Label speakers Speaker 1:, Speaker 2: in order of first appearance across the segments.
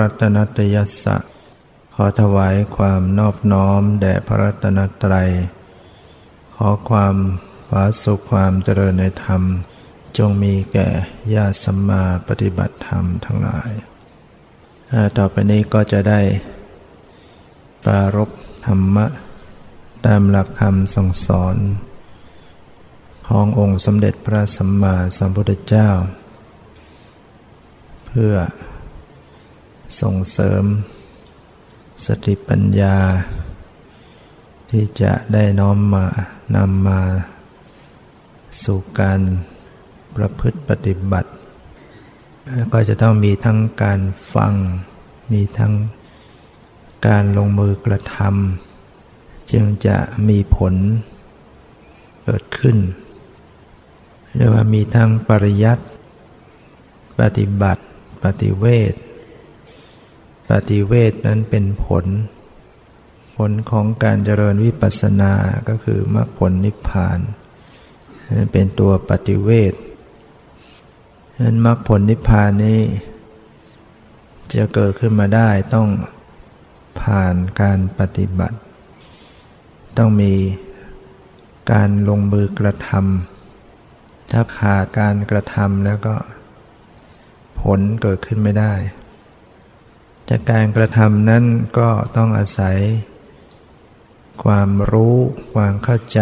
Speaker 1: รัตนตยัสสะขอถวายความนอบน้อมแด่พระรัตนตรัย ขอความผาสุขความเจริญในธรรม จงมีแก่ญาติสัมมาปฏิบัติธรรมทั้งหลาย ต่อไปนี้ก็จะได้ ปรารบธรรมะ ตามหลักคำสั่งสอน ขององค์สมเด็จพระสัมมาสัมพุทธเจ้า เพื่อ ส่งเสริม สติปัญญา ที่จะได้น้อมมานำมา สู่การประพฤติปฏิบัติ ก็จะต้องมีทั้งการฟัง มีทั้งการลงมือกระทำจึงจะมีผลเกิดขึ้นเรียกว่ามีทั้งปริยัติ ปฏิบัติ ปฏิเวท ปฏิเวทนั้นเป็นผล ผลของการเจริญวิปัสสนาก็คือมรรคผลนิพพานนั้นเป็นตัวปฏิเวทนั้นมรรคผลนิพพานนี้จะเกิดขึ้นมาได้ต้องผ่านการปฏิบัติ ต้องมีการลงมือกระทำถ้าขาดการกระทำแล้วก็ผลเกิดขึ้นไม่ได้ จากการกระทำนั้นก็ต้องอาศัย ความรู้ความเข้าใจ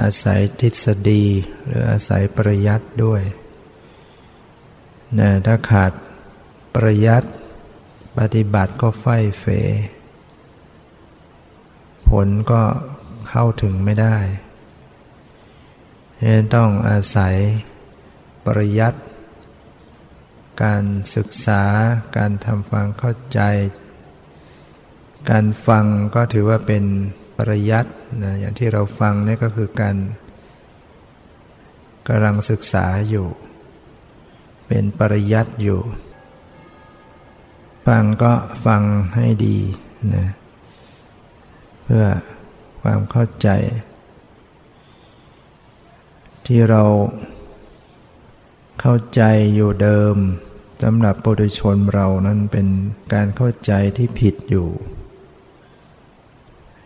Speaker 1: อาศัยทฤษฎีหรืออาศัยปริยัติด้วยนะถ้าขาดปริยัติปฏิบัติก็ไฟเฟ ผลก็เข้าถึงไม่ได้ฉะนั้นต้องอาศัยปริยัติ การศึกษา การทำฟังเข้าใจ การฟังก็ถือว่าเป็นปริยัตินะอย่างที่เราฟังนี่ก็คือการกำลังศึกษาอยู่ เป็นปริยัติอยู่ ฟังก็ฟังให้ดีนะเพื่อความเข้าใจ ที่เราเข้าใจอยู่เดิม สำหรับปุถุชนเรานั้นเป็นการเข้าใจที่ผิดอยู่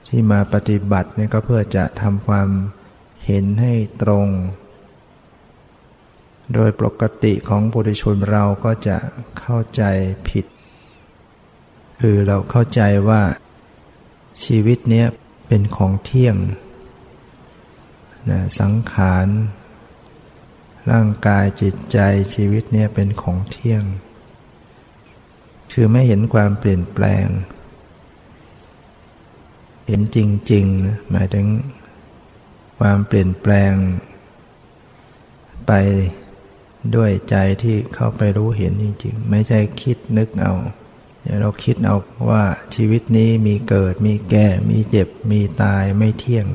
Speaker 1: ที่มาปฏิบัตินี่ก็เพื่อจะทำความเห็นให้ตรง โดยปกติของปุถุชนเราก็จะเข้าใจผิด คือเราเข้าใจว่าชีวิตเนี้ยเป็นของเที่ยงนะสังขาร ร่างกายจิตใจชีวิตเนี่ยเป็นของเที่ยง คือไม่เห็นความเปลี่ยนแปลง เห็นจริงๆนะหมายถึงความเปลี่ยนแปลง ไปด้วยใจที่เข้าไปรู้เห็นจริง ๆ ไม่ใช่คิดนึกเอาเราคิดเอาว่าชีวิตนี้มีเกิดมีแก่ มีเจ็บ มีตายไม่เที่ยง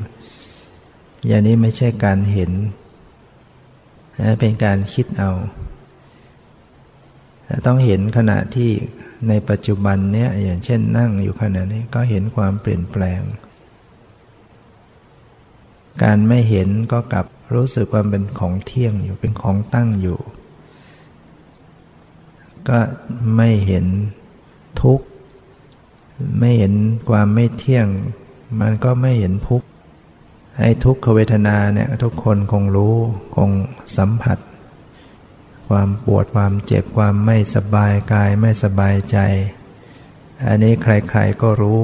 Speaker 1: อย่างนี้ไม่ใช่การเห็น เป็นการคิดเอาต้องเห็นขณะที่ในปัจจุบันเนี้ยอย่างเช่นนั่งอยู่ขณะนี้ก็เห็นความเปลี่ยนแปลง การไม่เห็นก็กลับรู้สึกว่าเป็นของเที่ยงอยู่เป็นของตั้งอยู่ ก็ไม่เห็นทุกข์ ไม่เห็นความไม่เที่ยง มันก็ไม่เห็นทุกข์ ไอ้ทุกขเวทนาเนี่ยทุกคนคงรู้คงสัมผัส ความปวดความเจ็บความไม่สบายกายไม่สบายใจ อันนี้ใครๆก็รู้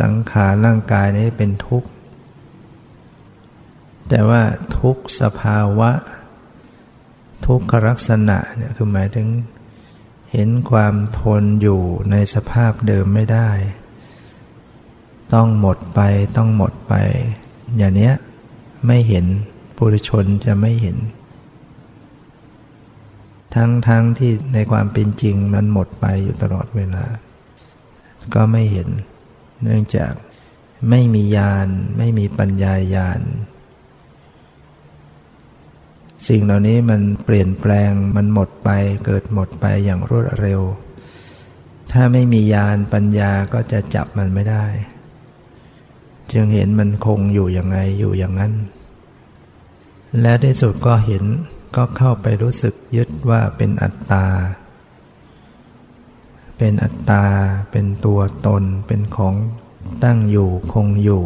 Speaker 1: สังขารร่างกายนี้เป็นทุกข์ แต่ว่าทุกสภาวะ ทุกขลักษณะเนี่ยคือหมายถึงเห็นความทนอยู่ในสภาพเดิมไม่ได้ ต้องหมดไปต้องหมดไป อย่างเนี้ยไม่เห็นปุถุชนจะไม่เห็น ทั้งทั้งที่ในความเป็นจริงมันหมดไปอยู่ตลอดเวลา ก็ไม่เห็น เนื่องจากไม่มีญาณไม่มีปัญญาญาณสิ่งเหล่านี้มันเปลี่ยนแปลงมันหมดไปเกิดหมดไปอย่างรวดเร็ว ถ้าไม่มีญาณปัญญาก็จะจับมันไม่ได้ จึงเห็นมันคงอยู่ยังไงอยู่อย่างนั้น และที่สุดก็เห็นก็เข้าไปรู้สึกยึดว่าเป็นอัตตา เป็นอัตตา เป็นตัวตน เป็นของตั้งอยู่คงอยู่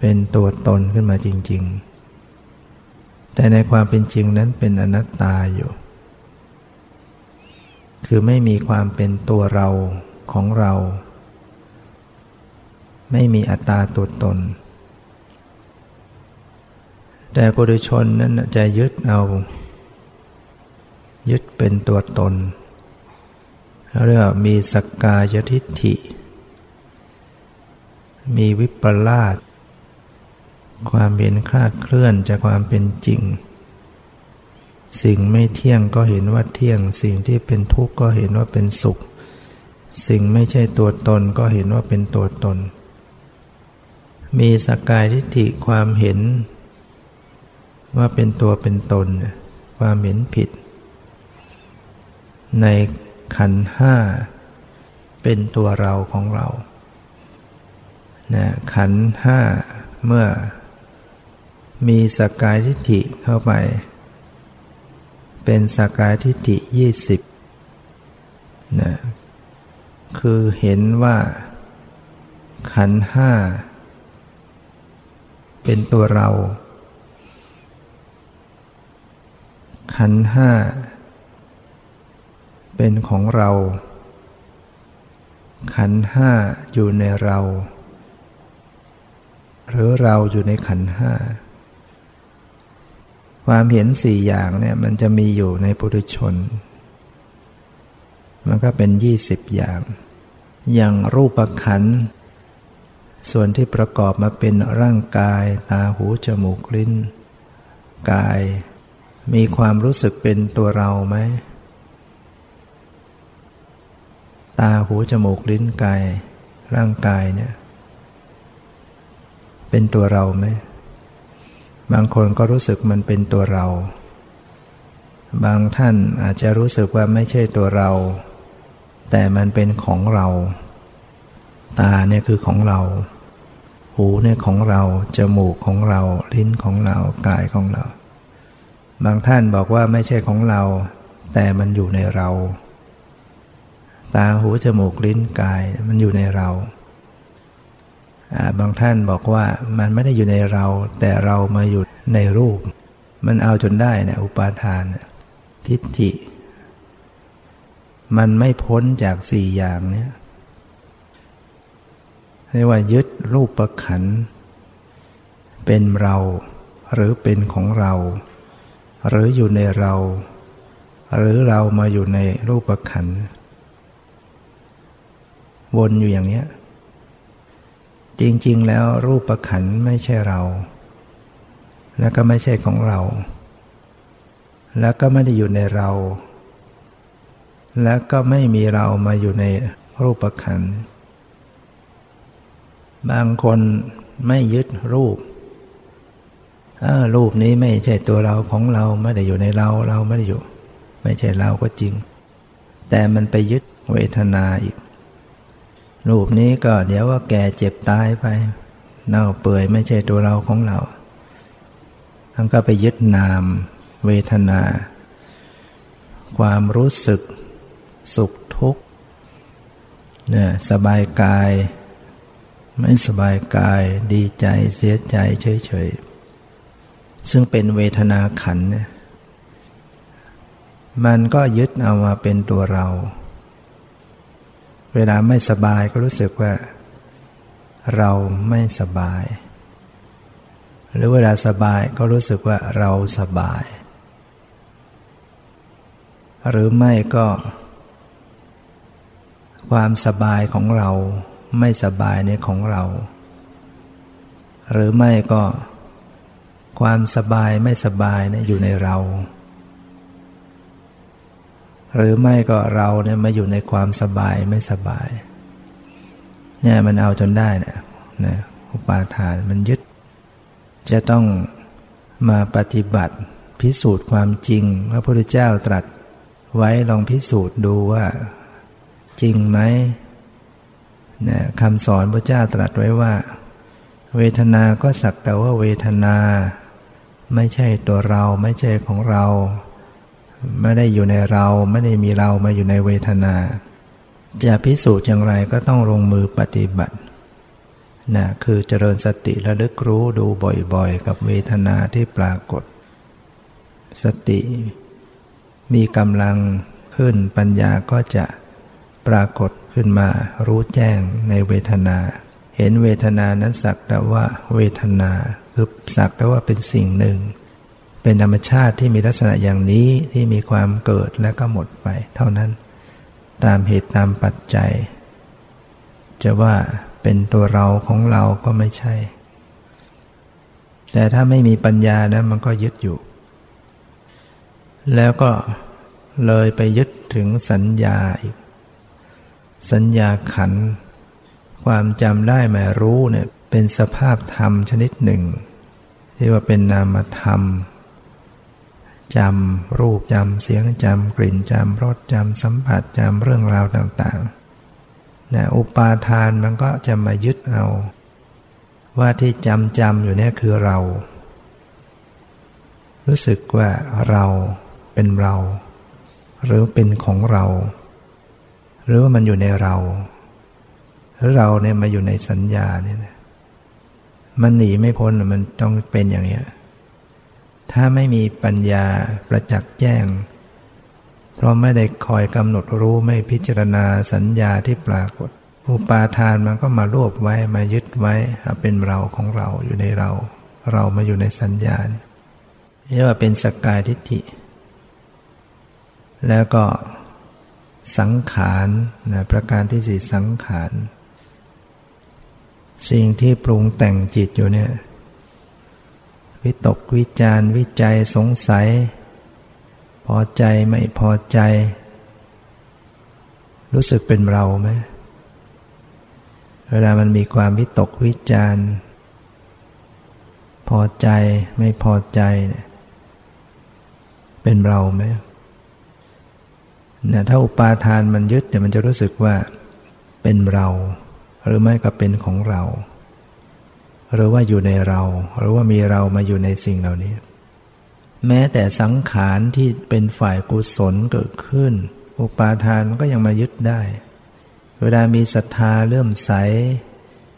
Speaker 1: เป็นตัวตนขึ้นมาจริง ๆ แต่ในความเป็นจริงนั้นเป็นอนัตตาอยู่ คือไม่มีความเป็นตัวเราของเรา ไม่มีอัตตาตัวตน แต่ปุถุชนนั้นจะยึดเอา ยึดเป็นตัวตนเรียกว่ามีสักกายทิฏฐิ มีวิปลาสความเห็นคลาดเคลื่อนจากความเป็นจริง สิ่งไม่เที่ยงก็เห็นว่าเที่ยง สิ่งที่เป็นทุกข์ก็เห็นว่าเป็นสุข สิ่งไม่ใช่ตัวตนก็เห็นว่าเป็นตัวตน มีสกายทิฏฐิความเห็น ว่าเป็นตัวเป็นตน ความเห็นผิด ในขันห้าเป็นตัวเราของเรานะขันห้าเมื่อมีสกายทิฏฐิเข้าไป เป็นสกายทิฏฐิยี่สิบนะคือเห็นว่าขันห้า เป็นตัวเรา ขันห้า เป็นของเรา ขันห้าอยู่ในเรา หรือเราอยู่ในขันห้า ความเห็นสี่อย่างเนี่ยมันจะมีอยู่ในปุถุชน มันก็เป็นยี่สิบอย่าง อย่างรูปขัน ส่วนที่ประกอบมาเป็นร่างกาย ตาหูจมูกลิ้น กาย มีความรู้สึกเป็นตัวเราไหม ตาหูจมูกลิ้นกาย ร่างกายเนี่ย เป็นตัวเราไหม บางคนก็รู้สึกมันเป็นตัวเรา บางท่านอาจจะรู้สึกว่าไม่ใช่ตัวเรา แต่มันเป็นของเรา ตาเนี่ยคือของเรา หูเนี่ยของเรา จมูกของเรา ลิ้นของเรา กายของเรา บางท่านบอกว่าไม่ใช่ของเรา แต่มันอยู่ในเรา ตาหูจมูกลิ้นกายมันอยู่ในเรา บางท่านบอกว่ามันไม่ได้อยู่ในเรา แต่เรามาอยู่ในรูป มันเอาจนได้นะอุปาทาน ทิฏฐิ มันไม่พ้นจากสี่อย่างเนี้ย เรียกว่ายึดรูปประขัน เป็นเราหรือเป็นของเรา หรืออยู่ในเรา หรือเรามาอยู่ในรูปประขัน วนอยู่อย่างเนี้ย จริง ๆ แล้วรูปประขันไม่ใช่เรา แล้วก็ไม่ใช่ของเรา แล้วก็ไม่ได้อยู่ในเรา แล้วก็ไม่มีเรามาอยู่ในรูปประขัน บางคนไม่ยึดรูปรูปนี้ไม่ใช่ตัวเราของเราไม่ได้อยู่ในเราเราไม่ได้อยู่ ไม่ใช่เราก็จริง แต่มันไปยึดเวทนาอีก รูปนี้ก็เดี๋ยวว่าแก่เจ็บตายไป เน่าเปื่อยไม่ใช่ตัวเราของเราทั้งก็ไปยึดนาม เวทนา ความรู้สึก สุขทุกข์เนี่ยสบายกาย ไม่สบายกายดีใจเสียใจเฉยๆ ซึ่งเป็นเวทนาขันเนี่ยมันก็ยึดเอามาเป็นตัวเรา เวลาไม่สบายก็รู้สึกว่า เราไม่สบาย หรือเวลาสบายก็รู้สึกว่าเราสบาย หรือไม่ก็ ความสบายของเรา ไม่สบายในของเรา หรือไม่ก็ความสบายไม่สบายเนี่ยอยู่ในเรา หรือไม่ก็เราเนี่ยมาอยู่ในความสบายไม่สบายเนี่ยมันเอาจนได้นะนะอุปาทานมันยึด จะต้องมาปฏิบัติพิสูจน์ความจริงพระพุทธเจ้าตรัสไว้ลองพิสูจน์ดูว่า จริงไหม นะคำสอนพระเจ้าตรัสไว้ว่า เวทนาก็สักแต่ว่าเวทนา ไม่ใช่ตัวเราไม่ใช่ของเรา ไม่ได้อยู่ในเราไม่ได้มีเรามาอยู่ในเวทนา จะพิสูจน์อย่างไรก็ต้องลงมือปฏิบัตินะคือเจริญสติระลึกรู้ดูบ่อยๆ กับเวทนาที่ปรากฏ สติมีกำลังขึ้นปัญญาก็จะปรากฏ ขึ้นมารู้แจ้งในเวทนา เห็นเวทนานั้นสักแต่ว่าเวทนาคือสักแต่ว่าเป็นสิ่งหนึ่ง เป็นธรรมชาติที่มีลักษณะอย่างนี้ที่มีความเกิดและก็หมดไป เท่านั้น ตามเหตุตามปัจจัย จะว่าเป็นตัวเราของเราก็ไม่ใช่ แต่ถ้าไม่มีปัญญานะมันก็ยึดอยู่ แล้วก็เลยไปยึดถึงสัญญาอีก สัญญาขัน ความจำได้หมายรู้เนี่ยเป็นสภาพธรรมชนิดหนึ่ง ที่ว่าเป็นนามธรรมจำรูปจำเสียงจำกลิ่นจำรสจำสัมผัสจำเรื่องราวต่างๆนะอุปาทานมันก็จะมายึดเอา ว่าที่จำจำอยู่เนี่ยคือเรา รู้สึกว่าเราเป็นเรา หรือเป็นของเรา หรือว่ามันอยู่ในเราหรือเราเนี่ยมาอยู่ในสัญญาเนี่ยนะมันหนีไม่พ้นมันต้องเป็นอย่างนี้ถ้าไม่มีปัญญาประจักษ์แจ้ง เพราะไม่ได้คอยกำหนดรู้ไม่พิจารณาสัญญาที่ปรากฏ อุปาทานมันก็มารวบไว้มายึดไว้เป็นเราของเราอยู่ในเรา เรามาอยู่ในสัญญาเรียกว่าเป็นสกกายทิฏฐิแล้วก็ สังขารนะประการที่สี่สังขาร สิ่งที่ปรุงแต่งจิตอยู่เนี่ยวิตกวิจารวิจัยสงสัย พอใจไม่พอใจ รู้สึกเป็นเราไหมเวลามันมีความวิตกวิจารพอใจไม่พอใจเนี่ยเป็นเราไหม นี่ยถ้าอุปาทานมันยึดเนี่ยมันจะรู้สึกว่าเป็นเรา หรือไม่ก็เป็นของเรา หรือว่าอยู่ในเรา หรือว่ามีเรามาอยู่ในสิ่งเหล่านี้ แม้แต่สังขารที่เป็นฝ่ายกุศลเกิดขึ้น อุปาทานมันก็ยังมายึดได้ เวลามีศรัทธาเริ่มใส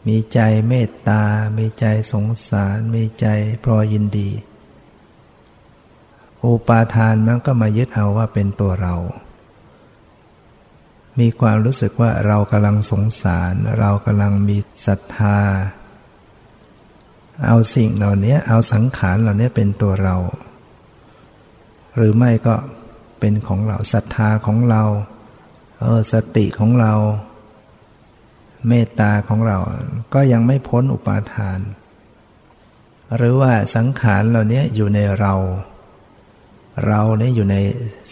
Speaker 1: มีใจเมตตา มีใจสงสาร มีใจพรอยินดี อุปาทานมันก็มายึดเอาว่าเป็นตัวเรา มีความรู้สึกว่าเรากำลังสงสาร เรากำลังมีศรัทธา เอาสิ่งเหล่านี้เอาสังขารเหล่านี้เป็นตัวเรา หรือไม่ก็เป็นของเราศรัทธาของเราเออสติของเรา เมตตาของเรา ก็ยังไม่พ้นอุปาทาน หรือว่าสังขารเหล่านี้อยู่ในเรา เราเนี่ยอยู่ใน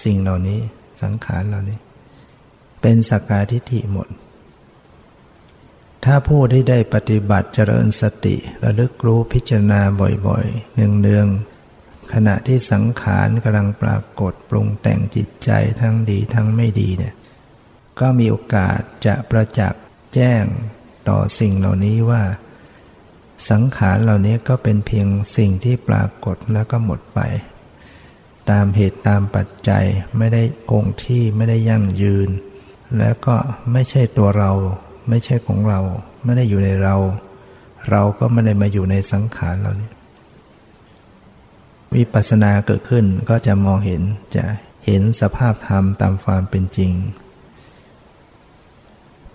Speaker 1: สิ่งเหล่านี้ สังขารเหล่านี้ เป็นสักกาทิฏฐิหมด ถ้าผู้ที่ได้ปฏิบัติเจริญสติระลึกรู้พิจารณาบ่อยๆ เนืองๆ ขณะที่สังขารกำลังปรากฏปรุงแต่งจิตใจทั้งดีทั้งไม่ดีเนี่ยก็มีโอกาสจะประจักษ์แจ้งต่อสิ่งเหล่านี้ว่า สังขารเหล่านี้ก็เป็นเพียงสิ่งที่ปรากฏแล้วก็หมดไป ตามเหตุตามปัจจัยไม่ได้คงที่ไม่ได้ยั่งยืน แล้วก็ไม่ใช่ตัวเรา ไม่ใช่ของเรา ไม่ได้อยู่ในเรา เราก็ไม่ได้มาอยู่ในสังขารเราเนี้วิปัสสนาเกิดขึ้นก็จะมองเห็นจะเห็นสภาพธรรมตามความเป็นจริง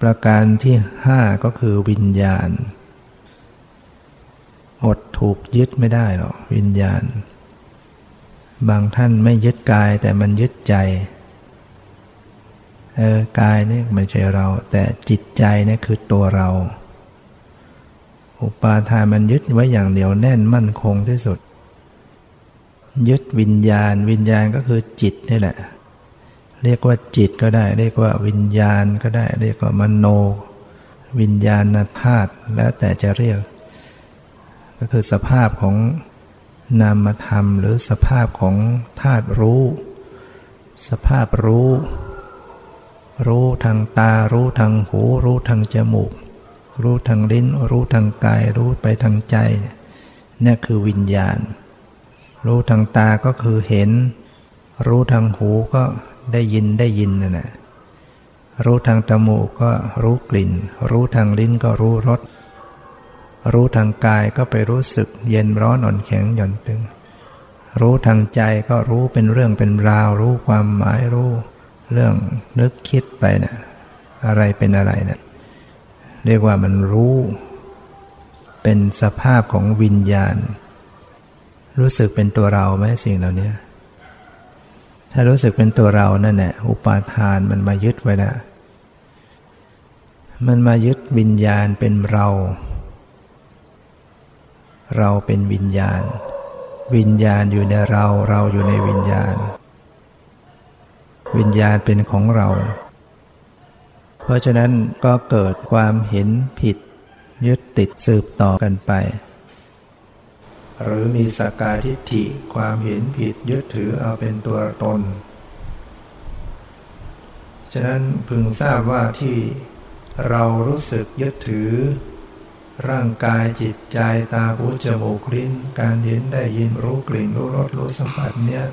Speaker 1: ประการที่ห้าก็คือวิญญาณ อดถูกยึดไม่ได้หรอกวิญญาณ บางท่านไม่ยึดกายแต่มันยึดใจ เออกายนี่ไม่ใช่เรา แต่จิตใจนี่คือตัวเรา อุปาทานมันยึดไว้อย่างเดียวแน่นมั่นคงที่สุด ยึดวิญญาณ วิญญาณก็คือจิตนี่แหละ เรียกว่าจิตก็ได้ เรียกว่าวิญญาณก็ได้ เรียกว่ามโน วิญญาณธาตุแล้วแต่จะเรียก ก็คือสภาพของนามธรรมหรือสภาพของธาตุรู้ สภาพรู้ รู้ทางตา รู้ทางหู รู้ทางจมูก รู้ทางลิ้น รู้ทางกาย รู้ไปทางใจ นี่คือวิญญาณ รู้ทางตาก็คือเห็น รู้ทางหูก็ได้ยินได้ยินนั่นแหละรู้ทางจมูกก็รู้กลิ่น รู้ทางลิ้นก็รู้รส รู้ทางกายก็ไปรู้สึก เย็นร้อนอ่อนแข็งหย่อนตึง รู้ทางใจก็รู้เป็นเรื่องเป็นราว รู้ความหมายรู้ เรื่องนึกคิดไปเนะี่ยอะไรเป็นอะไรเนะี่ยเรียกว่ามันรู้ เป็นสภาพของวิญญาณ รู้สึกเป็นตัวเราไหมสิ่งเหล่านี้ถ้ารู้สึกเป็นตัวเรานั่นแหละอุปาทานมันมายึดไว้แล้วมันมายึดวิญญาณเป็นเรา เราเป็นวิญญาณ วิญญาณอยู่ในเราเราอยู่ในวิญญาณ วิญญาณเป็นของเรา เพราะฉะนั้นก็เกิดความเห็นผิด ยึดติดสืบต่อกันไป หรือมีสกาทิฏฐิความเห็นผิดยึดถือเอาเป็นตัวตน ฉะนั้นพึงทราบว่าที่เรารู้สึกยึดถือ ร่างกายจิตใจตาหูจมูกลิ้นการเห็นได้ยินรู้กลิ่นรู้รสรู้สัมผัสเนี่ย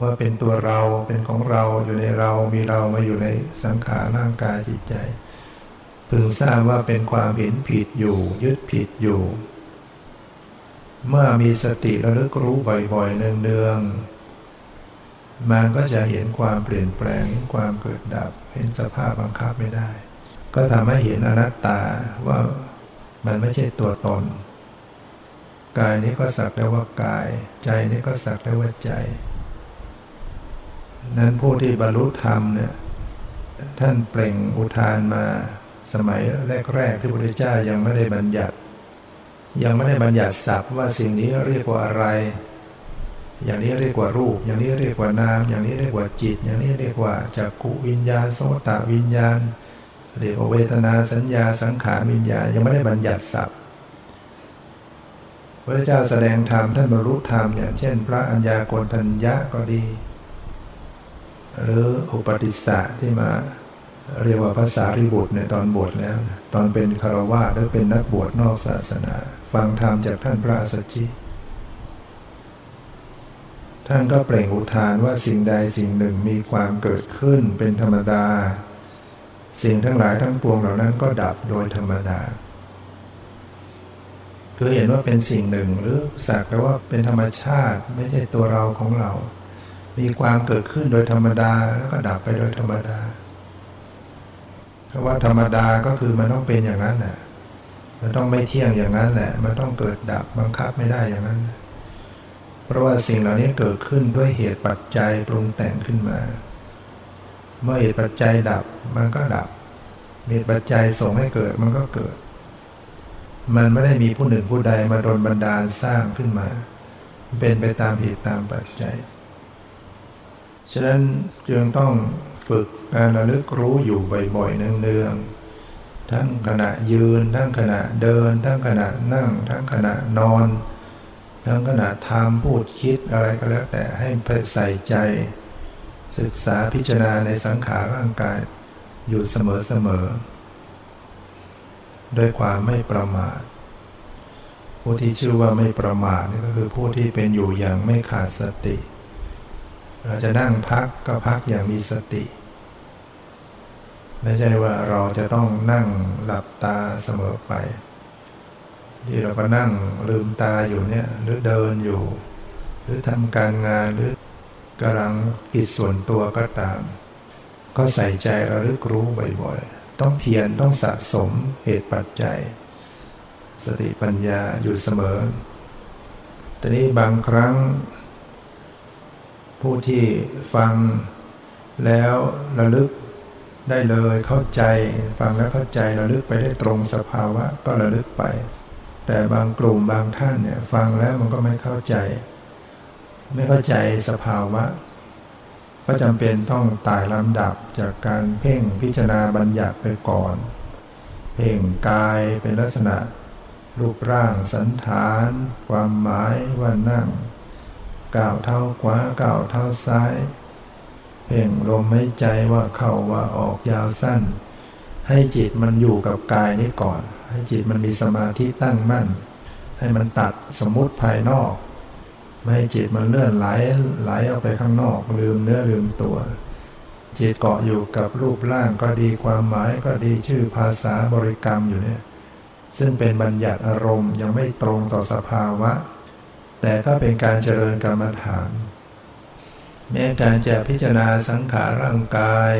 Speaker 1: ว่าเป็นตัวเราเป็นของเราอยู่ในเรามีเรามาอยู่ในสังขารร่างกายจิตใจ พึงทราบว่าเป็นความเห็นผิดอยู่ ยึดผิดอยู่ เมื่อมีสติระลึกรู้บ่อยๆ เนืองๆมันก็จะเห็นความเปลี่ยนแปลงเห็นความเกิดดับ เห็นสภาพบังคับไม่ได้ ก็ทำให้เห็นอนัตตาว่ามันไม่ใช่ตัวตน กายนี้ก็สักได้ว่ากาย ใจนี้ก็สักได้ว่าใจ นั้นผู้ที่บรรลุธรรมเนี่ยท่านเปล่งอุทานมาสมัยแรกๆที่พระพุทธเจ้ายังไม่ได้บัญญัติ ยังไม่ได้บัญญัติศัพท์ว่าสิ่งนี้เรียกว่าอะไร อย่างนี้เรียกว่ารูป อย่างนี้เรียกว่านาม อย่างนี้เรียกว่าจิต อย่างนี้เรียกว่าจักขุวิญญาณโสตวิญญาณเรียกว่าเวทนาสัญญาสังขารวิญญาณยังไม่ได้บัญญัติศัพท์พระเจ้าแสดงธรรมท่านบรรลุธรรมอย่างเช่น พระอัญญาโกณทัญญะก็ดี หรืออุปติสสะที่มาเรียกว่าภาษาริบุตรในตอนบวชแล้ว ตอนเป็นคารวะหรือเป็นนักบวชนอกศาสนา ฟังธรรมจากท่านพระสัจจิท่านก็เปล่งอุทานว่าสิ่งใดสิ่งหนึ่งมีความเกิดขึ้นเป็นธรรมดา สิ่งทั้งหลายทั้งปวงเหล่านั้นก็ดับโดยธรรมดา คือเห็นว่าเป็นสิ่งหนึ่งหรือสักแต่ว่าเป็นธรรมชาติไม่ใช่ตัวเราของเรา มีความเกิดขึ้นโดยธรรมดาแล้วก็ดับไปโดยธรรมดาเพราะว่าธรรมดาก็คือมันต้องเป็นอย่างนั้นแหละมันต้องไม่เที่ยงอย่างนั้นแหละ มันต้องเกิดดับบังคับไม่ได้อย่างนั้น เพราะว่าสิ่งเหล่านี้เกิดขึ้นด้วยเหตุปัจจัยปรุงแต่งขึ้นมา เมื่อเหตุปัจจัยดับมันก็ดับ มีปัจจัยส่งให้เกิดมันก็เกิด มันไม่ได้มีผู้หนึ่งผู้ใดมาโดนบันดาลสร้างขึ้นมา เป็นไปตามเหตุตามปัจจัย ฉะนั้นจึงต้องฝึกการระลึกรู้อยู่บ่อยๆเนืองๆทั้งขณะยืน ทั้งขณะเดิน ทั้งขณะนั่ง ทั้งขณะนอน ทั้งขณะทำพูดคิดอะไรก็แล้วแต่ให้ใส่ใจ ศึกษาพิจารณาในสังขารร่างกายอยู่เสมอๆด้วยความไม่ประมาทผู้ที่ชื่อว่าไม่ประมาทนี่ก็คือผู้ที่เป็นอยู่อย่างไม่ขาดสติ เราจะนั่งพักก็พักอย่างมีสติ ไม่ใช่ว่าเราจะต้องนั่งหลับตาเสมอไปที่เราก็นั่งลืมตาอยู่เนี่ยหรือเดินอยู่ หรือทำการงานหรือกำลังกิจส่วนตัวก็ตาม ก็ใส่ใจระลึกรู้บ่อยๆ ต้องเพียรต้องสะสมเหตุปัจจัย สติปัญญาอยู่เสมอแต่นี้บางครั้ง ผู้ที่ฟังแล้วระลึกได้เลยเข้าใจฟังแล้วเข้าใจระลึกไปได้ตรงสภาวะก็ระลึกไป แต่บางกลุ่มบางท่านเนี่ยฟังแล้วมันก็ไม่เข้าใจ ไม่เข้าใจสภาวะ ก็จำเป็นต้องตายลำดับจากการเพ่งพิจารณาบัญญัติไปก่อน เพ่งกายเป็นลักษณะ รูปร่างสันฐาน ความหมายว่านั่ง ก้าวเท้าขวาก้าวเท้าซ้าย เพ่งลมหายใจว่าเข้าว่าออกยาวสั้น ให้จิตมันอยู่กับกายนี้ก่อน ให้จิตมันมีสมาธิตั้งมั่น ให้มันตัดสมมติภายนอก ไม่ให้จิตมันเลื่อนไหลไหลออกไปข้างนอก ลืมเนื้อลืมตัว จิตเกาะอยู่กับรูปร่างก็ดีความหมายก็ดีชื่อภาษาบริกรรมอยู่เนี่ยซึ่งเป็นบัญญัติอารมณ์ยังไม่ตรงต่อสภาวะ แต่ก็เป็นการเจริญกรรมฐาน แม้การจะพิจารณาสังขารร่างกาย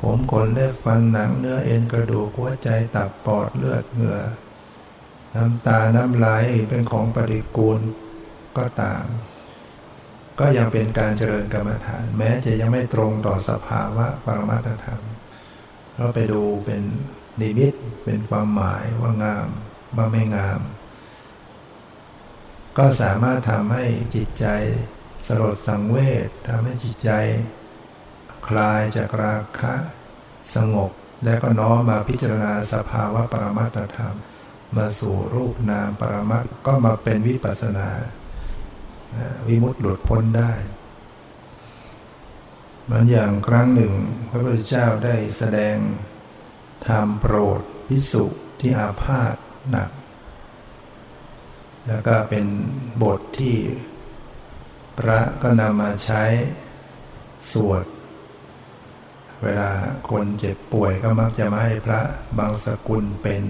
Speaker 1: ผมขนเล็บฟันหนังเนื้อเอ็นกระดูกหัวใจตับปอดเลือดเหงื่อ น้ำตาน้ำลายเป็นของปฏิกูลก็ตาม ก็ยังเป็นการเจริญกรรมฐาน แม้จะยังไม่ตรงต่อสภาวะปรมัตธรรม เราไปดูเป็นนิมิตเป็นความหมายว่างามว่าไม่งาม ก็สามารถทำให้จิตใจสลดสังเวชทำให้จิตใจ คลายจากราคะ สงบ และก็น้อมมาพิจารณาสภาวะปรมัตธรรม มาสู่รูปนามปรมัตก็มาเป็นวิปัสนาวิมุตติหลุดพ้นได้มันอย่างครั้งหนึ่ง พระพุทธเจ้าได้แสดงธรรมโปรดพิสุที่อาพาธหนัก แล้วก็เป็นบทที่ พระก็นำมาใช้สวด เวลาคนเจ็บป่วยก็มักจะมาให้พระบางสกุลเป็น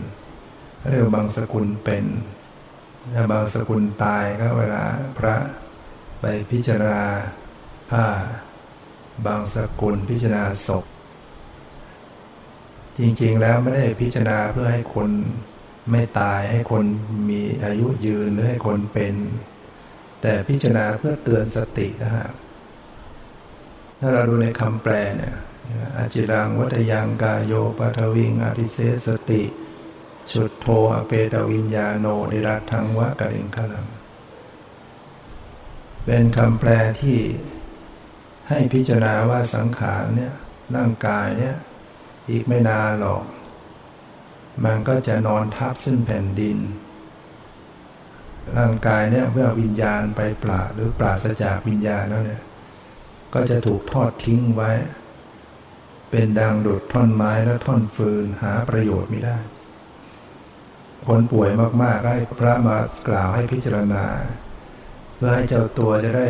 Speaker 1: เรียกบางสกุลเป็นถ้าบางสกุลตายก็เวลาพระไปพิจารณาผ้า บางสกุลพิจารณาศพ จริงๆแล้วไม่ได้พิจารณาเพื่อให้คน ไม่ตายให้คนมีอายุยืนหรือให้คนเป็น แต่พิจารณาเพื่อเตือนสตินะฮะถ้าเราดูในคำแปลเนี่ยอาจิรังวัตยังกายโยปัทวิงอธิเสสติ ชุดโทอเปตวิญญาโนนิรัตทังวะกริงคลัง เป็นคำแปลที่ให้พิจารณาว่าสังขารเนี่ยร่างกายเนี่ยอีกไม่นานหรอก มันก็จะนอนทับซึ่งแผ่นดิน ร่างกายเนี่ยเมื่อวิญญาณไปปราหรือปราศจากวิญญาณแล้วเนี่ย ก็จะถูกทอดทิ้งไว้ เป็นดังดุดท่อนไม้และท่อนฟืนหาประโยชน์ไม่ได้ คนป่วยมากๆให้พระมากล่าวให้พิจารณา เพื่อให้เจ้าตัวจะได้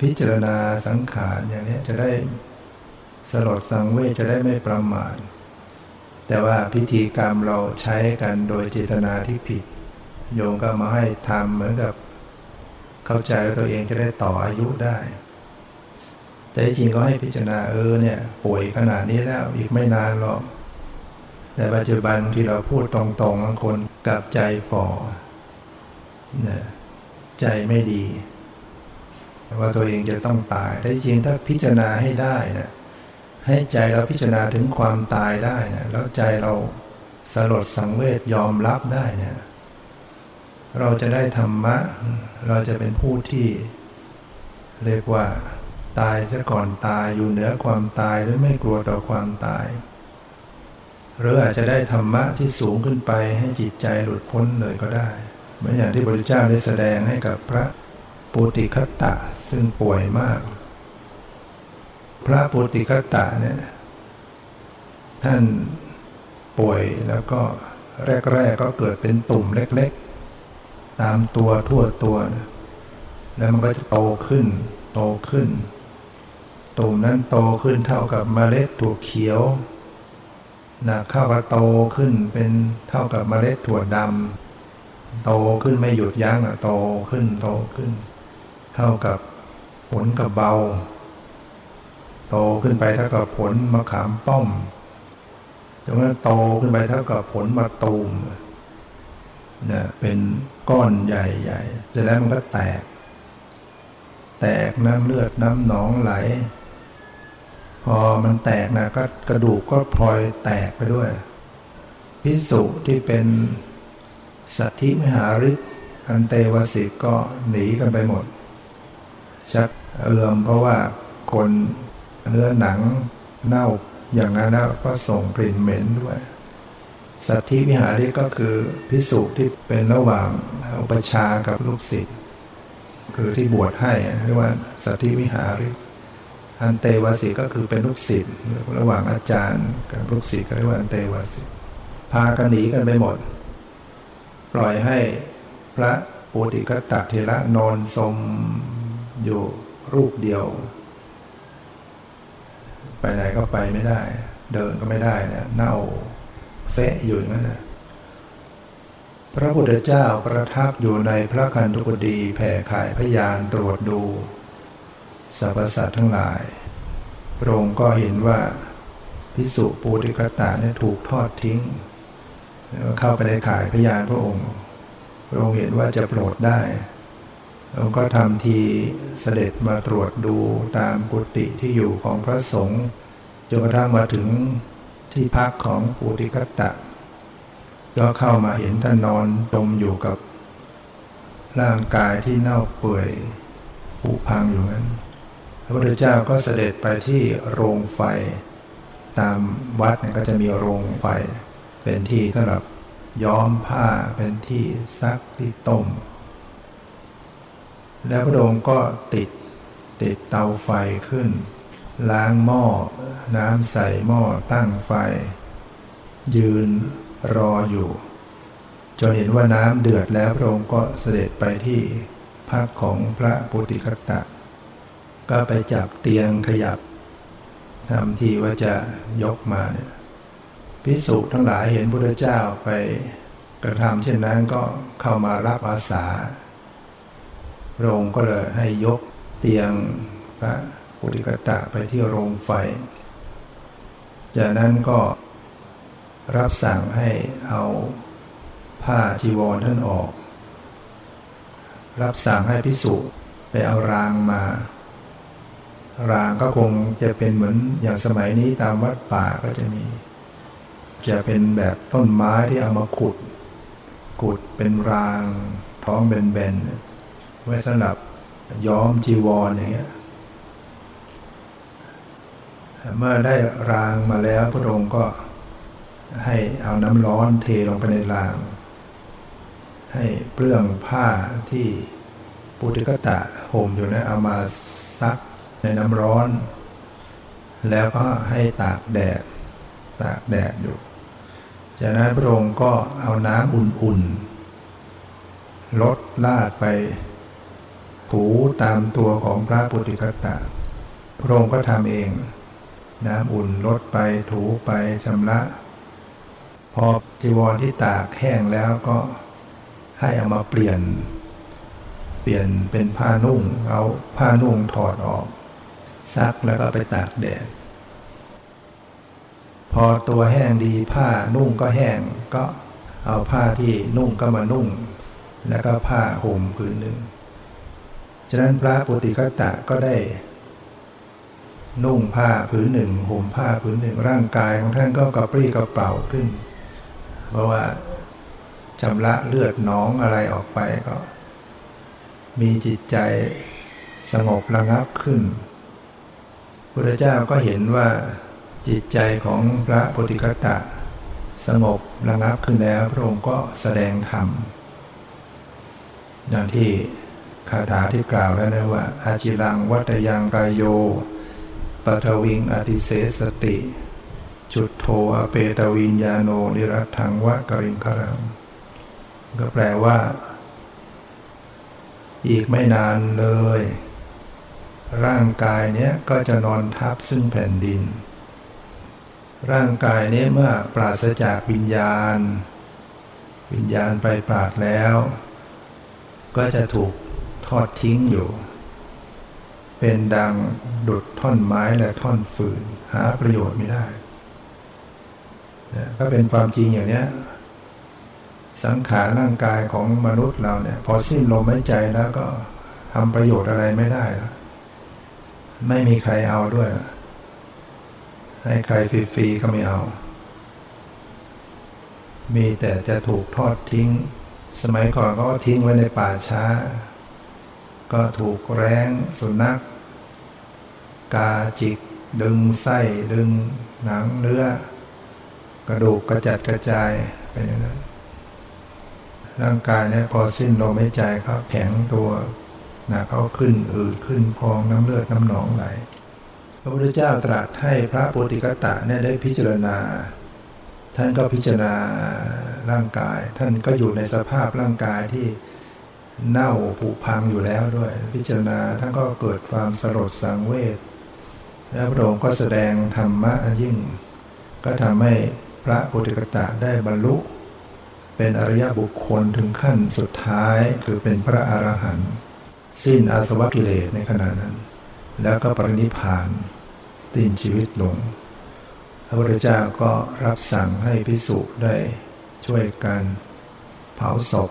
Speaker 1: พิจารณาสังขารอย่างนี้จะได้สลดสังเวชจะได้ไม่ประมาท แต่ว่าพิธีกรรมเราใช้กันโดยเจตนาที่ผิด โยมก็มาให้ทำเหมือนกับ เข้าใจว่าตัวเองจะได้ต่ออายุได้ แต่จริงก็ให้พิจารณาเออเนี่ย ป่วยขนาดนี้แล้วอีกไม่นานหรอกแต่ปัจจุบันที่เราพูดตรงๆบางคนกับใจฝ่อเนี่ยใจไม่ดีว่าตัวเองจะต้องตายแต่จริงถ้าพิจารณาให้ได้นะ ให้ใจเราพิจารณาถึงความตายได้นะแล้วใจเราสลดสังเวชยอมรับได้เนี่ยเราจะได้ธรรมะ เราจะเป็นผู้ที่ เรียกว่า ตายซะก่อนตายอยู่เหนือความตายหรือไม่กลัวต่อความตาย หรืออาจจะได้ธรรมะที่สูงขึ้นไปให้จิตใจหลุดพ้นเลยก็ได้เหมือนอย่างที่พระพุทธเจ้าได้แสดงให้กับพระปุติคัตตะซึ่งป่วยมาก พระปุติคัตตะเนี่ยท่านป่วยแล้วก็แรก ๆ ก็เกิดเป็นตุ่มเล็ก ๆ ตามตัวทั่วตัวนะแล้วมันก็จะโตขึ้น โตขึ้น ตุ่มนั้นโตขึ้นเท่ากับเมล็ดถั่วเขียวหนักเข้ากับโตขึ้นเป็นเท่ากับเมล็ดถั่วดำโตขึ้นไม่หยุดยั้งอะโตขึ้นโตขึ้น เท่ากับผลกับเบา โตขึ้นไปเท่ากับผลมะขามป้อมจนกระทั่งโตขึ้นไปเท่ากับผลมะตูมเนี่ยเป็นก้อนใหญ่ๆ เสร็จแล้วมันก็แตก แตกน้ำเลือดน้ำหนองไหล พอมันแตกนะก็กระดูกก็พลอยแตกไปด้วย พิสุที่เป็นสัตธิมหาฤทธิ์อันเตวสิกก็หนีกันไปหมด ชักเอือมเพราะว่าคน เนื้อหนังเน่าอย่างนั้นแล้วก็ส่งกลิ่นเหม็นด้วย สัตธิวิหาริก็คือพิสุที่เป็นระหว่างอุปชากับลูกศิษย์คือที่บวชให้เรียกว่าสัตธิวิหาริอันเตวสิก็คือเป็นลูกศิษย์ระหว่างอาจารย์กับลูกศิษย์ก็เรียกว่าอันเตวสิพากันหนีกันไปหมด ปล่อยให้พระปุติกตะเทระนอนสมอยู่รูปเดียว ไปไหนก็ไปไม่ได้ เดินก็ไม่ได้เนี่ยเน่าเฟะอยู่อย่างนั้นนะพระพุทธเจ้าประทับอยู่ในพระคันธุกดีแผ่ขายพยานตรวจดูสรรพสัตว์ทั้งหลายพระองค์ก็เห็นว่าพิสุปูติกตาเนี่ยถูกทอดทิ้งเข้าไปในขายพยานพระองค์ พระองค์เห็นว่าจะโปรดได้ เราก็ทำทีเสด็จมาตรวจดูตามกุฏิที่อยู่ของพระสงฆ์จนกระทั่งมาถึงที่พักของปุติกัตตะ ก็เข้ามาเห็นท่านนอนจมอยู่กับ ร่างกายที่เน่าเปื่อยผุพังอยู่นั้น พระพุทธเจ้าก็เสด็จไปที่โรงไฟ ตามวัดก็จะมีโรงไฟ เป็นที่สำหรับย้อมผ้าเป็นที่ซักที่ต้ม แล้วพระองค์ก็ติดติดเตาไฟขึ้น ล้างหม้อ น้ำใส่หม้อตั้งไฟ ยืนรออยู่ จนเห็นว่าน้ำเดือดแล้วพระองค์ก็เสด็จไปที่พักของพระปุติคตะ ก็ไปจับเตียงขยับทำทีว่าจะยกมาเนี่ยพิสุทั้งหลายเห็นพระเจ้าไปกระทำเช่นนั้นก็เข้ามารับอาสา พระองค์ก็เลยให้ยกเตียงพระปุริกตะไปที่โรงไฟ จากนั้นก็รับสั่งให้เอาผ้าจีวรท่านออก รับสั่งให้พิสุไปเอารางมา รางก็คงจะเป็นเหมือนอย่างสมัยนี้ตามวัดป่าก็จะมี จะเป็นแบบต้นไม้ที่เอามาขุด ขุดเป็นรางท้องเบนๆ ไว้สำหรับย้อมจีวรอย่างเงี้ยเมื่อได้รางมาแล้วพระองค์ก็ให้เอาน้ำร้อนเทลงไปในราง ให้เปลื้องผ้าที่ปุถุกตะห่มอยู่นะเอามาซักในน้ำร้อน แล้วก็ให้ตากแดด ตากแดดอยู่ จากนั้นพระองค์ก็เอาน้ำอุ่นๆลดลาดไป ถูตามตัวของพระปุถิกตะ พระองค์ก็ทำเอง น้ำอุ่นลดไปถูไปชำระ พอจีวรที่ตากแห้งแล้วก็ให้เอามาเปลี่ยน เปลี่ยนเป็นผ้านุ่ง เอาผ้านุ่งถอดออก ซักแล้วก็ไปตากแดด พอตัวแห้งดีผ้านุ่งก็แห้งก็เอาผ้าที่นุ่งก็มานุ่ง แล้วก็ผ้าห่มผืนหนึ่ง ฉะนั้นพระปุติกตะก็ได้ นุ่งผ้าผืนหนึ่งห่มผ้าผืนหนึ่งร่างกายของท่านก็กระปรี้กระเป๋าขึ้น เพราะว่าชำระเลือดน้องอะไรออกไปก็ มีจิตใจสงบระงับขึ้นพระเจ้าก็เห็นว่าจิตใจของพระปุติกตะ สงบระงับขึ้นแล้วพระองค์ก็แสดงธรรมอย่างที่ คาถาที่กล่าวแล้วนะว่า อาจิลังวัตยังกายโยปทวิงอติเสสติ จุดโทอเปตวิญญาโนนิรัตถังวะกริงครัง ก็แปลว่า อีกไม่นานเลย ร่างกายเนี้ยก็จะนอนทับซึ่งแผ่นดิน ร่างกายนี้เมื่อปราศจากวิญญาณ วิญญาณไปปราดแล้ว ก็จะถูก ทอดทิ้งอยู่ เป็นดังดุดท่อนไม้และท่อนฟืน หาประโยชน์ไม่ได้ก็เป็นความจริงอย่างนี้สังขารร่างกายของมนุษย์เราเนี่ย พอสิ้นลมหายใจแล้วก็ทำประโยชน์อะไรไม่ได้แล้วไม่มีใครเอาด้วยให้ใครฟรีๆก็ไม่เอา มีแต่จะถูกทอดทิ้ง สมัยก่อนก็ทิ้งไว้ในป่าช้า ก็ถูกแรงสุนัขกกาจิก ดึงไส้ดึงหนังเนื้อ กระดูกกระจัดกระจายไปอย่างนั้นร่างกายเนี่ยพอสิ้นลมหายใจเขาแข็งตัวนะเขาขึ้นอืดขึ้นพองน้ำเลือดน้ำหนองไหลพระพุทธเจ้าตรัสให้พระโพธิกตะเนี่ยได้พิจารณา ท่านก็พิจารณาร่างกาย ท่านก็อยู่ในสภาพร่างกายที่ เน่าผุพังอยู่แล้วด้วย พิจารณาท่านก็เกิดความสลดสังเวชแล้วพระองค์ก็แสดงธรรมะยิ่ง ก็ทำให้พระโพธิกตะได้บรรลุ เป็นอริยบุคคลถึงขั้นสุดท้ายคือเป็นพระอรหันต์สิ้นอาสวะกิเลสในขณะนั้น แล้วก็ปรินิพานตินชีวิตลง พระพุทธเจ้าก็รับสั่งให้พิสุได้ช่วยกันเผาศพ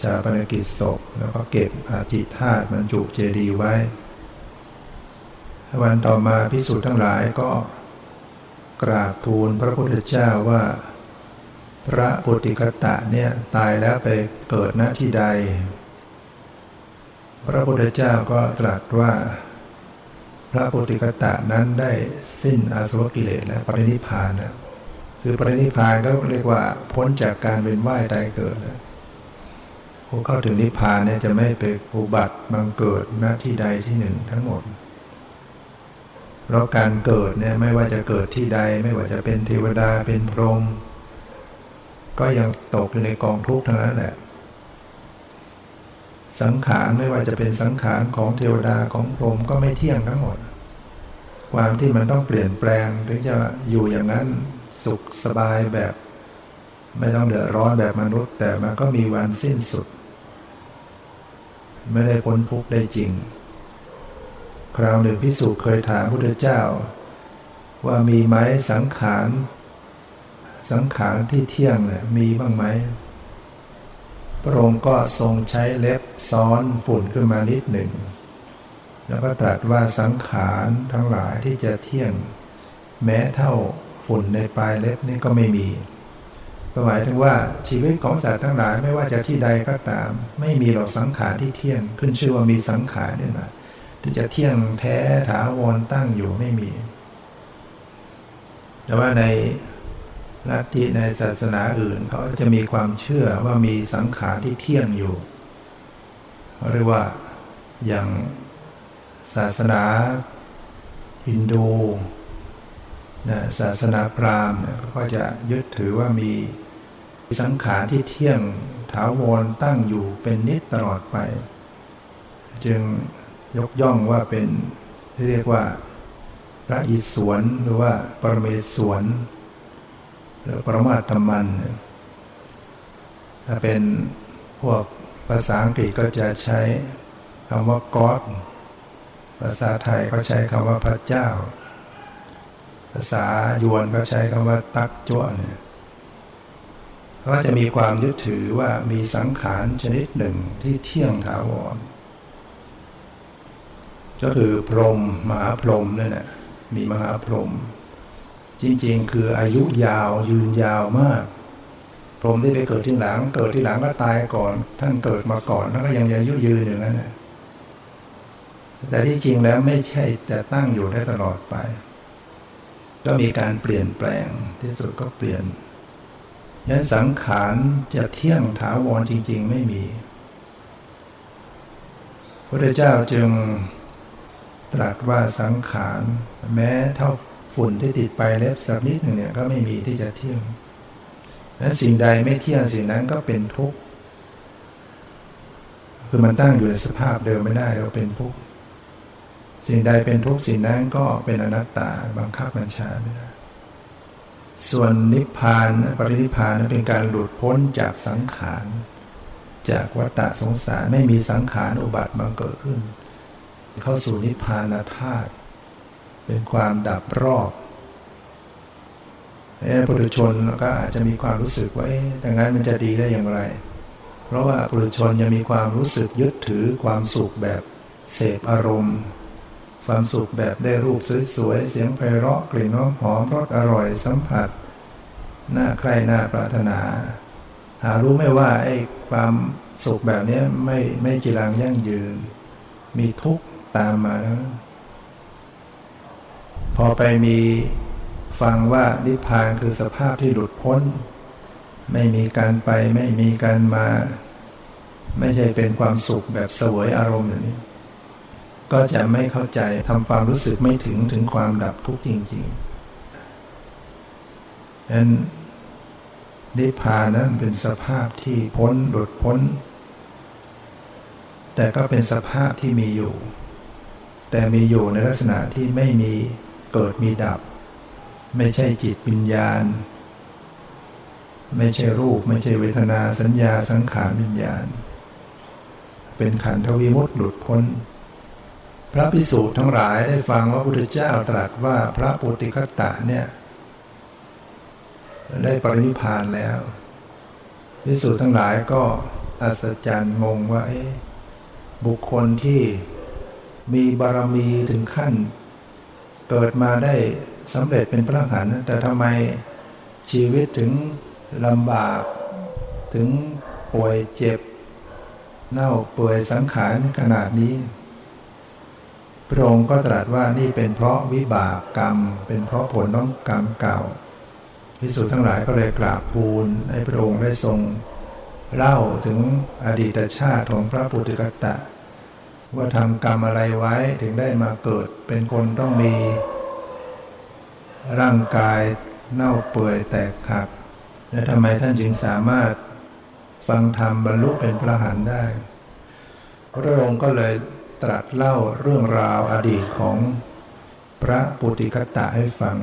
Speaker 1: ชาปนกิจศพแล้วก็เก็บอาธิธาตุบรรจุเจดีย์ไว้ วันต่อมาพิสุทธ์ทั้งหลายก็กราบทูลพระพุทธเจ้าว่า พระปุติกตะเนี่ยตายแล้วไปเกิดณที่ใด พระพุทธเจ้าก็ตรัสว่า พระปุติกตะนั้นได้สิ้นอาสวะกิเลสและปรินิพานนะคือปรินิพานก็เรียกว่าพ้นจากการเป็นว่ายตายเกิดนะ ผู้เข้าถึงนิพพานเนี่ยจะไม่ไปอุบัติบังเกิดณที่ใดที่หนึ่งทั้งหมด เพราะการเกิดเนี่ยไม่ว่าจะเกิดที่ใด ไม่ว่าจะเป็นเทวดาเป็นพรหมก็ยังตกอยู่ในกองทุกข์ทั้งนั้นแหละ สังขารไม่ว่าจะเป็นสังขารของเทวดาของพรหมก็ไม่เที่ยงทั้งหมด ความที่มันต้องเปลี่ยนแปลงถึงจะอยู่อย่างนั้นสุขสบายแบบ ไม่ต้องเดือดร้อนแบบมนุษย์ แต่มันก็มีวันสิ้นสุด ไม่ได้พ้นทุกข์ได้จริง คราวหนึ่งพิสุเคยถามพุทธเจ้า ว่ามีไหมสังขารสังขารที่เที่ยงเนี่ยมีบ้างไหมพระองค์ก็ทรงใช้เล็บซ้อนฝุ่นขึ้นมานิดหนึ่ง แล้วก็ตรัสว่าสังขารทั้งหลายที่จะเที่ยง แม้เท่าฝุ่นในปลายเล็บนี่ก็ไม่มี หมายถึงว่าชีวิตของสัตว์ทั้งหลายไม่ว่าจะที่ใดก็ตาม ไม่มีหรอกสังขารที่เที่ยง ขึ้นชื่อว่ามีสังขารเนี่ยนะที่จะเที่ยงแท้ถาวรตั้งอยู่ไม่มี แต่ว่าในลัทธิในศาสนาอื่นเขาจะมีความเชื่อว่ามีสังขารที่เที่ยงอยู่เรียกว่าอย่างศาสนาฮินดู นะศาสนาพราหมณ์ก็จะยึดถือว่ามีสังขารที่เที่ยงถาวรตั้งอยู่เป็นนิจตลอดไป จึงยกย่องว่าเป็นที่เรียกว่าพระอิศวรหรือว่าปรเมศวรหรือปรมาธรรมัน ถ้าเป็นพวกภาษาอังกฤษก็จะใช้คำว่า God ภาษาไทยก็ใช้คำว่าพระเจ้า ภาษายวนก็ใช้คำว่าตักจ้วเนี่ยก็จะมีความยึดถือว่ามีสังขารชนิดหนึ่งที่เที่ยงถาวร ก็คือพรหมมหาพรหมนั่นแหละมีมหาพรหมจริงๆ คืออายุยาวยืนยาวมาก พรหมที่ไปเกิดที่หลัง เกิดที่หลังก็ตายก่อน ท่านเกิดมาก่อนแล้วก็ยังอายุยืนอย่างนั้นนะแต่ที่จริงแล้วไม่ใช่จะตั้งอยู่ได้ตลอดไป ก็มีการเปลี่ยนแปลงที่สุดก็เปลี่ยนยันสังขารจะเที่ยงถาวรจริง ๆ ไม่มีพระเจ้าจึงตรัสว่าสังขารแม้เท่าฝุ่นที่ติดไปเล็บสักนิดหนึ่งเนี่ยก็ไม่มีที่จะเที่ยงและสิ่งใดไม่เที่ยงสิ่งนั้นก็เป็นทุกข์คือมันตั้งอยู่ในสภาพเดิมไม่ได้เราเป็นทุกข์ สิ่งใดเป็นทุกสิ่งนั้นก็เป็นอนัตตาบังคับบัญชาไม่ได้ส่วนนิพพานปรินิพพานเป็นการหลุดพ้นจากสังขารจากวัฏฏะสงสารไม่มีสังขารอุบัติมาเกิดขึ้น เข้าสู่นิพพานธาตุเป็นความดับรอบเอปุถุชนก็อาจจะมีความรู้สึกว่าดังนั้นมันจะดีได้อย่างไร เพราะว่าปุถุชนยังมีความรู้สึกยึดถือความสุขแบบเสพอารมณ์ ความสุขแบบได้รูปสวยๆ เสียงไพเราะกลิ่นหอมรสอร่อยสัมผัสน่าใคร่น่าปรารถนา หารู้ไม่ว่าไอ้ความสุขแบบนี้ไม่ไม่จีรังยั่งยืน มีทุกข์ตามมา พอไปมีฟังว่านิพพานคือสภาพที่หลุดพ้น ไม่มีการไปไม่มีการมา ไม่ใช่เป็นความสุขแบบสวยอารมณ์อย่างนี้ ก็จะไม่เข้าใจทำความรู้สึกไม่ถึงถึงความดับทุกข์จริงๆนั้นนิพพานนั้นเป็นสภาพที่พ้นหลุดพ้น แต่ก็เป็นสภาพที่มีอยู่ แต่มีอยู่ในลักษณะที่ไม่มีเกิดมีดับ ไม่ใช่จิตวิญญาณ ไม่ใช่รูปไม่ใช่เวทนาสัญญาสังขารวิญญาณ เป็นขันธวิมุตติหลุดพ้น พระพิสูจน์ทั้งหลายได้ฟังว่าพุทธเจ้าตรัสว่าพระปุติคตะเนี่ยได้ปรินิพานแล้ว พิสูจน์ทั้งหลายก็อัศจรรย์งงว่าบุคคลที่มีบารมีถึงขั้น เกิดมาได้สำเร็จเป็นพระอรหันต์แต่ทำไมชีวิตถึงลำบากถึงป่วยเจ็บ เน่าป่วยสังขารขนาดนี้ พระองค์ก็ตรัสว่านี่เป็นเพราะวิบากกรรม เป็นเพราะผลน้องกรรมเก่าพิสุทั้งหลายก็เลยกราบทูลให้พระองค์ได้ทรง เล่าถึงอดีตชาติของพระปุถุกตะ ว่าทำกรรมอะไรไว้ถึงได้มาเกิดเป็นคนต้องมี ร่างกายเน่าเปื่อยแตกหัก และทำไมท่านจึงสามารถฟังธรรมบรรลุเป็นพระหันได้ พระองค์ก็เลย ตรัสเล่าเรื่องราวอดีตของพระปุติกตะให้ฟัง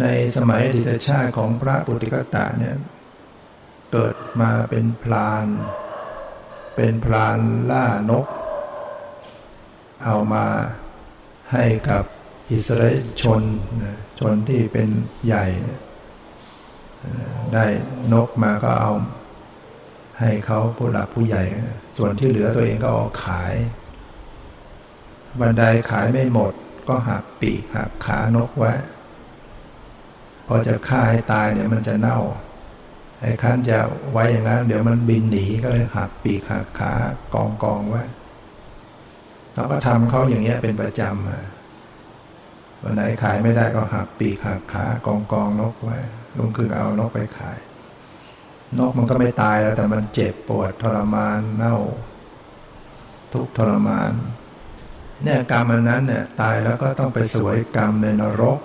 Speaker 1: ในสมัยอดีตชาติของพระปุติกตะเนี่ยเกิดมาเป็นพลาน เป็นพรานล่านก เอามาให้กับอิสราเอลชนชนที่เป็นใหญ่ ได้นกมาก็เอา ให้เขาผู้หลักผู้ใหญ่ ส่วนที่เหลือตัวเองก็ออกขาย บันไดขายไม่หมด ก็หักปีกหักขานกไว้ พอจะฆ่าให้ตายเนี่ยมันจะเน่าไอ้คันจะไว้อย่างนั้น เดี๋ยวมันบินหนีก็เลยหักปีกหักขากองกองไว้เราก็ทำเขาอย่างเงี้ยเป็นประจำวันไหนขายไม่ได้ก็หักปีกหักขากองกองนกไว้ลุงคือเอานกไปขาย นกมันก็ไม่ตายแล้วแต่มันเจ็บปวดทรมานเน่า ทุกทรมาน เนี่ยกรรมอันนั้นเนี่ยตายแล้วก็ต้องไปสวยกรรมในนรก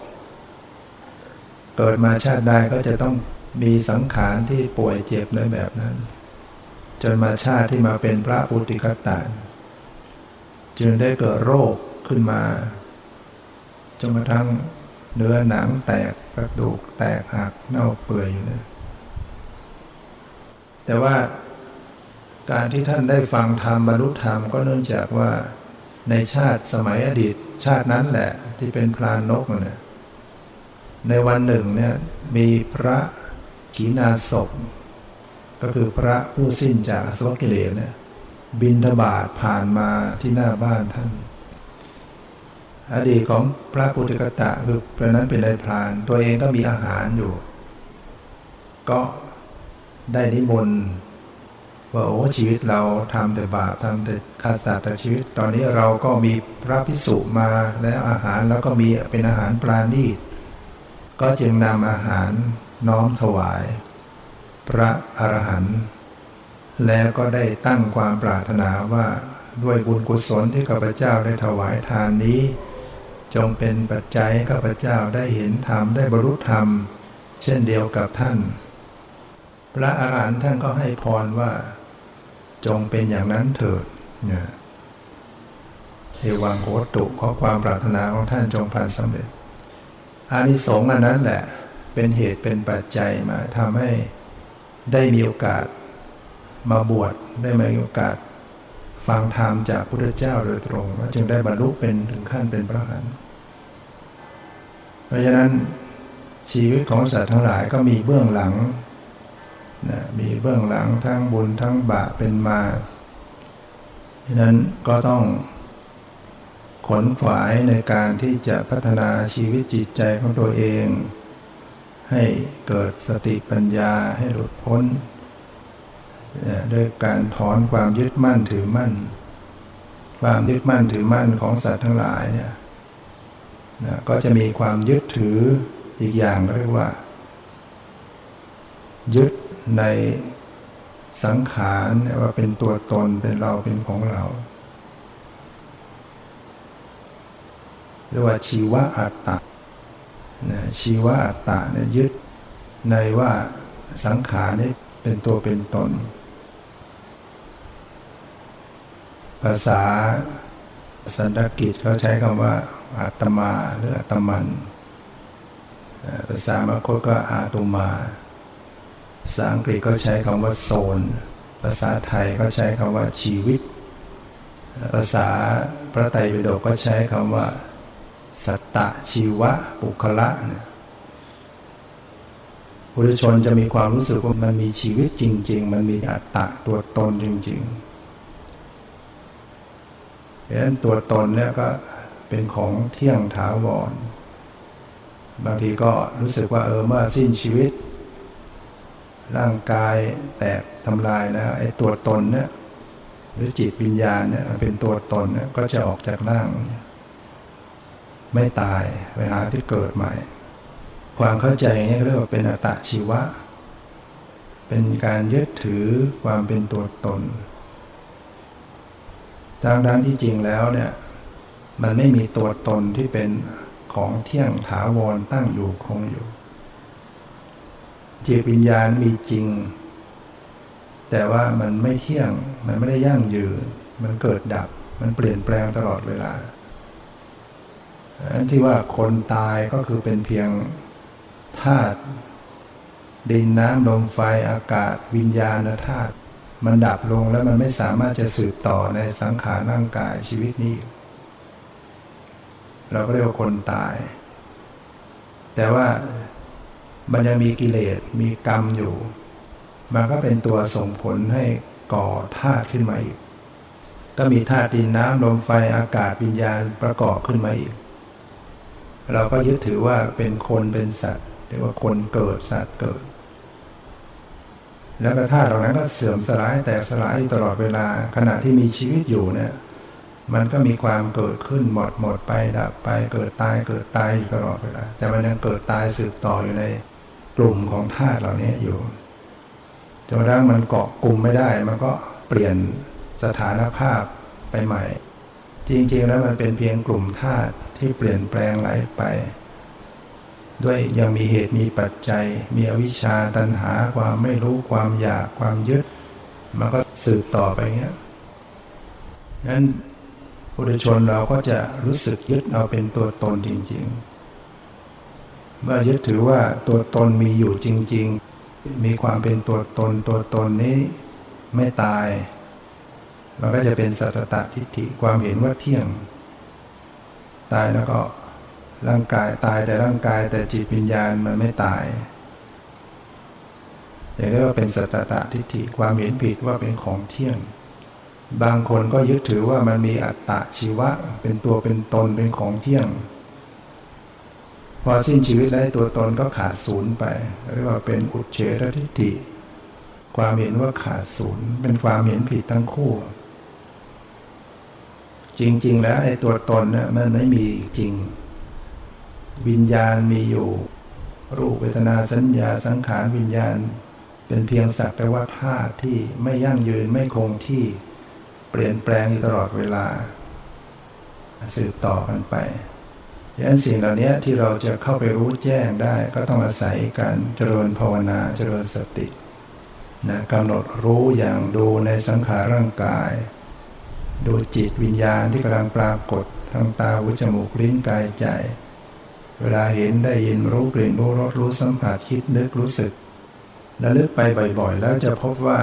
Speaker 1: เกิดมาชาติใดก็จะต้องมีสังขารที่ป่วยเจ็บในแบบนั้น จนมาชาติที่มาเป็นพระปุติกตานจึงได้เกิดโรคขึ้นมาจนกระทั่งเนื้อหนังแตกกระดูกแตกหักเน่าเปื่อยอยู่เนะ แต่ว่าการที่ท่านได้ฟังธรรมบรรลุธรรมก็เนื่องจากว่าในชาติสมัยอดีต ชาตินั้นแหละที่เป็นพรานนกเนี่ยในวันหนึ่งเนี่ยมีพระขีนาศพก็คือพระผู้สิ้นจากสวกิเลสเนี่ยบินทบาทผ่านมาที่หน้าบ้านท่าน อดีตของพระปุถุกตะคือพระนั้นเป็นนายพราน ตัวเองก็มีอาหารอยู่ ก็ ได้นิมนต์ว่าโอ้ชีวิตเราทำแต่บาปทำแต่ขาดสาแต่ชีวิต ตอนนี้เราก็มีพระพิสุมาแล้วอาหารแล้วก็มีเป็นอาหารปราณีตก็จึงนำอาหารน้อมถวาย พระอรหันต์แล้วก็ได้ตั้งความปรารถนาว่าด้วยบุญกุศลที่ข้าพเจ้าได้ถวายทานนี้ จงเป็นปัจจัยข้าพเจ้าได้เห็นธรรมได้บรรลุธรรม เช่นเดียวกับท่าน พระอรหันต์ท่านก็ให้พรว่า จงเป็นอย่างนั้นเถิดเนี่ยเอวังโคตุขอความปรารถนาของท่านจงผ่านสำเร็จ อานิสงส์อันนั้นแหละ เป็นเหตุเป็นปัจจัยมาทำให้ได้มีโอกาสมาบวชได้มีโอกาสฟังธรรมจากพระพุทธเจ้าโดยตรงแล้วจึงได้บรรลุเป็นถึงขั้นเป็นพระอรหันต์เพราะฉะนั้นชีวิตของสัตว์ทั้งหลายก็มีเบื้องหลัง นะมีเบื้องหลังทั้งบุญทั้งบาปเป็นมาฉะนั้นก็ต้องขนขวายในการที่จะพัฒนาชีวิตจิตใจของตัวเอง ให้เกิดสติปัญญาให้หลุดพ้นด้วยการถอนความยึดมั่นถือมั่น ความยึดมั่นถือมั่นของสัตว์ทั้งหลายเนี่ยนะก็จะมีความยึดถืออีกอย่างเรียกว่า ยึด ในสังขารว่าเป็นตัวตนเป็นเราเป็นของเราเรียกว่าชีวะอัตตะนะชีวะอัตตะเนี่ยยึดในว่าสังขารนี่เป็นตัวเป็นตน ภาษาสันสกิตเขาใช้คำว่าอาตมาหรืออาตมัน ภาษามคตก็อาตุมา ภาษาอังกฤษก็ใช้คำว่าโซน ภาษาไทยก็ใช้คำว่าชีวิต ภาษาพระไตรปิฎกก็ใช้คำว่า สัตตะชีวะปุคละเนี่ยบุรุชนจะมีความรู้สึกว่ามันมีชีวิตจริง ๆ มันมีอัตตะตัวตนจริงๆเพราะฉะนั้นตัวตนเนี่ยก็เป็นของเที่ยงถาวร บางทีก็รู้สึกว่าเออเมื่อสิ้นชีวิต ร่างกายแตกทำลายแล้วไอ้ตัวตนเนี่ยหรือจิตวิญญาณเนี่ยเป็นตัวตนเนี่ยก็จะออกจากร่าง ไม่ตายไปหาที่เกิดใหม่ ความเข้าใจอย่างนี้เรียกว่าเป็นอัตชีวะ เป็นการยึดถือความเป็นตัวตนทางด้านที่จริงแล้วเนี่ยมันไม่มีตัวตนที่เป็นของเที่ยงถาวรตั้งอยู่คงอยู่ จิตวิญญาณมีจริง แต่ว่ามันไม่เที่ยง มันไม่ได้ยั่งยืน มันเกิดดับ มันเปลี่ยนแปลงตลอดเวลาที่ว่าคนตายก็คือเป็นเพียงธาตุดินน้ำลมไฟอากาศ วิญญาณธาตุมันดับลงแล้วมันไม่สามารถจะสืบต่อในสังขารร่างกายชีวิตนี้ เราก็เรียกว่าคนตาย แต่ว่า มันยังมีกิเลสมีกรรมอยู่ มันก็เป็นตัวส่งผลให้ก่อธาตุขึ้นมาอีก ก็มีธาตุดินน้ำลมไฟอากาศวิญญาณประกอบขึ้นมาอีก เราก็ยึดถือว่าเป็นคนเป็นสัตว์เรียกว่าคนเกิดสัตว์เกิด แล้วก็ธาตุเหล่านั้นก็เสื่อมสลายแตกสลายตลอดเวลาขณะที่มีชีวิตอยู่เนี่ยมันก็มีความเกิดขึ้นหมดหมดไปดับไปเกิดตายเกิดตายอยู่ตลอดเวลาแต่มันยังเกิดตายสืบต่ออยู่ใน กลุ่มของธาตุเหล่านี้อยู่จนกระทั่งมันเกาะกลุ่มไม่ได้ มันก็เปลี่ยนสถานภาพไปใหม่ จริงๆแล้วมันเป็นเพียงกลุ่มธาตุที่เปลี่ยนแปลงไหลไป ด้วยยังมีเหตุมีปัจจัย มีอวิชชาตัณหาความไม่รู้ความอยากความยึด มันก็สืบต่อไปเงี้ยนั้นปุถุชนเราก็จะรู้สึกยึดเอาเป็นตัวตนจริง ๆ เมื่อยึดถือว่าตัวตนมีอยู่จริง ๆ มีความเป็นตัวตนตัวตนนี้ไม่ตาย มันก็จะเป็นสัตตะทิฏฐิความเห็นว่าเที่ยง ตายแล้วก็ร่างกายตายแต่ร่างกายแต่จิตวิญญาณมันไม่ตายอย่างเรียกว่าเป็นสัตตะทิฏฐิความเห็นผิดว่าเป็นของเที่ยง บางคนก็ยึดถือว่ามันมีอัตตะชีวะ เป็นตัวเป็นตนเป็นของเที่ยง พอสิ้นชีวิตแล้วตัวตนก็ขาดศูนย์ไปเรียกว่าเป็นอุเฉททิฏฐิความเห็นว่าขาดศูนย์เป็นความเห็นผิดทั้งคู่ จริง ๆ แล้วไอ้ตัวตนเนี่ยมันไม่มีจริง วิญญาณมีอยู่ รูปเวทนาสัญญาสังขารวิญญาณ เป็นเพียงสักแต่ว่าธาตุที่ไม่ยั่งยืนไม่คงที่เปลี่ยนแปลงอยู่ตลอดเวลา สืบต่อกันไป ดังนั้นสิ่งเหล่านี้ที่เราจะเข้าไปรู้แจ้งได้ ก็ต้องอาศัยการเจริญภาวนาเจริญสตินะกำหนดรู้อย่างดูในสังขารร่างกาย ดูจิตวิญญาณที่กำลังปรากฏทางตาหูจมูกลิ้นกายใจ เวลาเห็นได้ยินรู้กลิ่นรู้รสรู้สัมผัสคิดนึกรู้สึกแล้วลึกไปบ่อยๆ แล้วจะพบว่า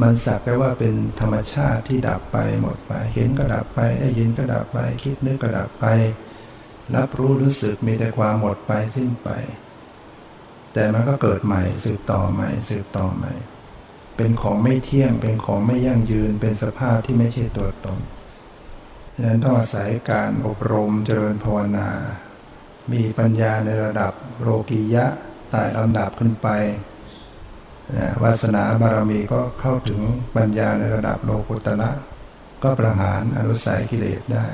Speaker 1: มันสักแต่ว่าเป็นธรรมชาติที่ดับไปหมดไป เห็นก็ดับไปได้ยินก็ดับไป คิดนึกก็ดับไป รับรู้รู้สึกมีแต่ความหมดไปสิ้นไป แต่มันก็เกิดใหม่สืบต่อใหม่สืบต่อใหม่ เป็นของไม่เที่ยงเป็นของไม่ยั่งยืนเป็นสภาพที่ไม่ใช่ตัวตนดังนั้นต้องอาศัยการอบรมเจริญภาวนา มีปัญญาในระดับโลกียะไต่ลำดับขึ้นไปนะวาสนาบารมีก็เข้าถึงปัญญาในระดับโลกุตละก็ประหารอนุสัยกิเลสได้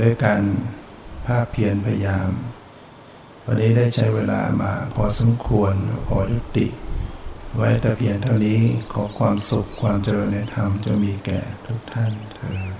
Speaker 1: ด้วยการ ภาคเพียรพยายาม วันนี้ได้ใช้เวลามาพอสมควรพอยุติ ไว้แต่เพียงเท่านี้ขอความสุขความเจริญในธรรมจะมีแก่ทุกท่านเธอ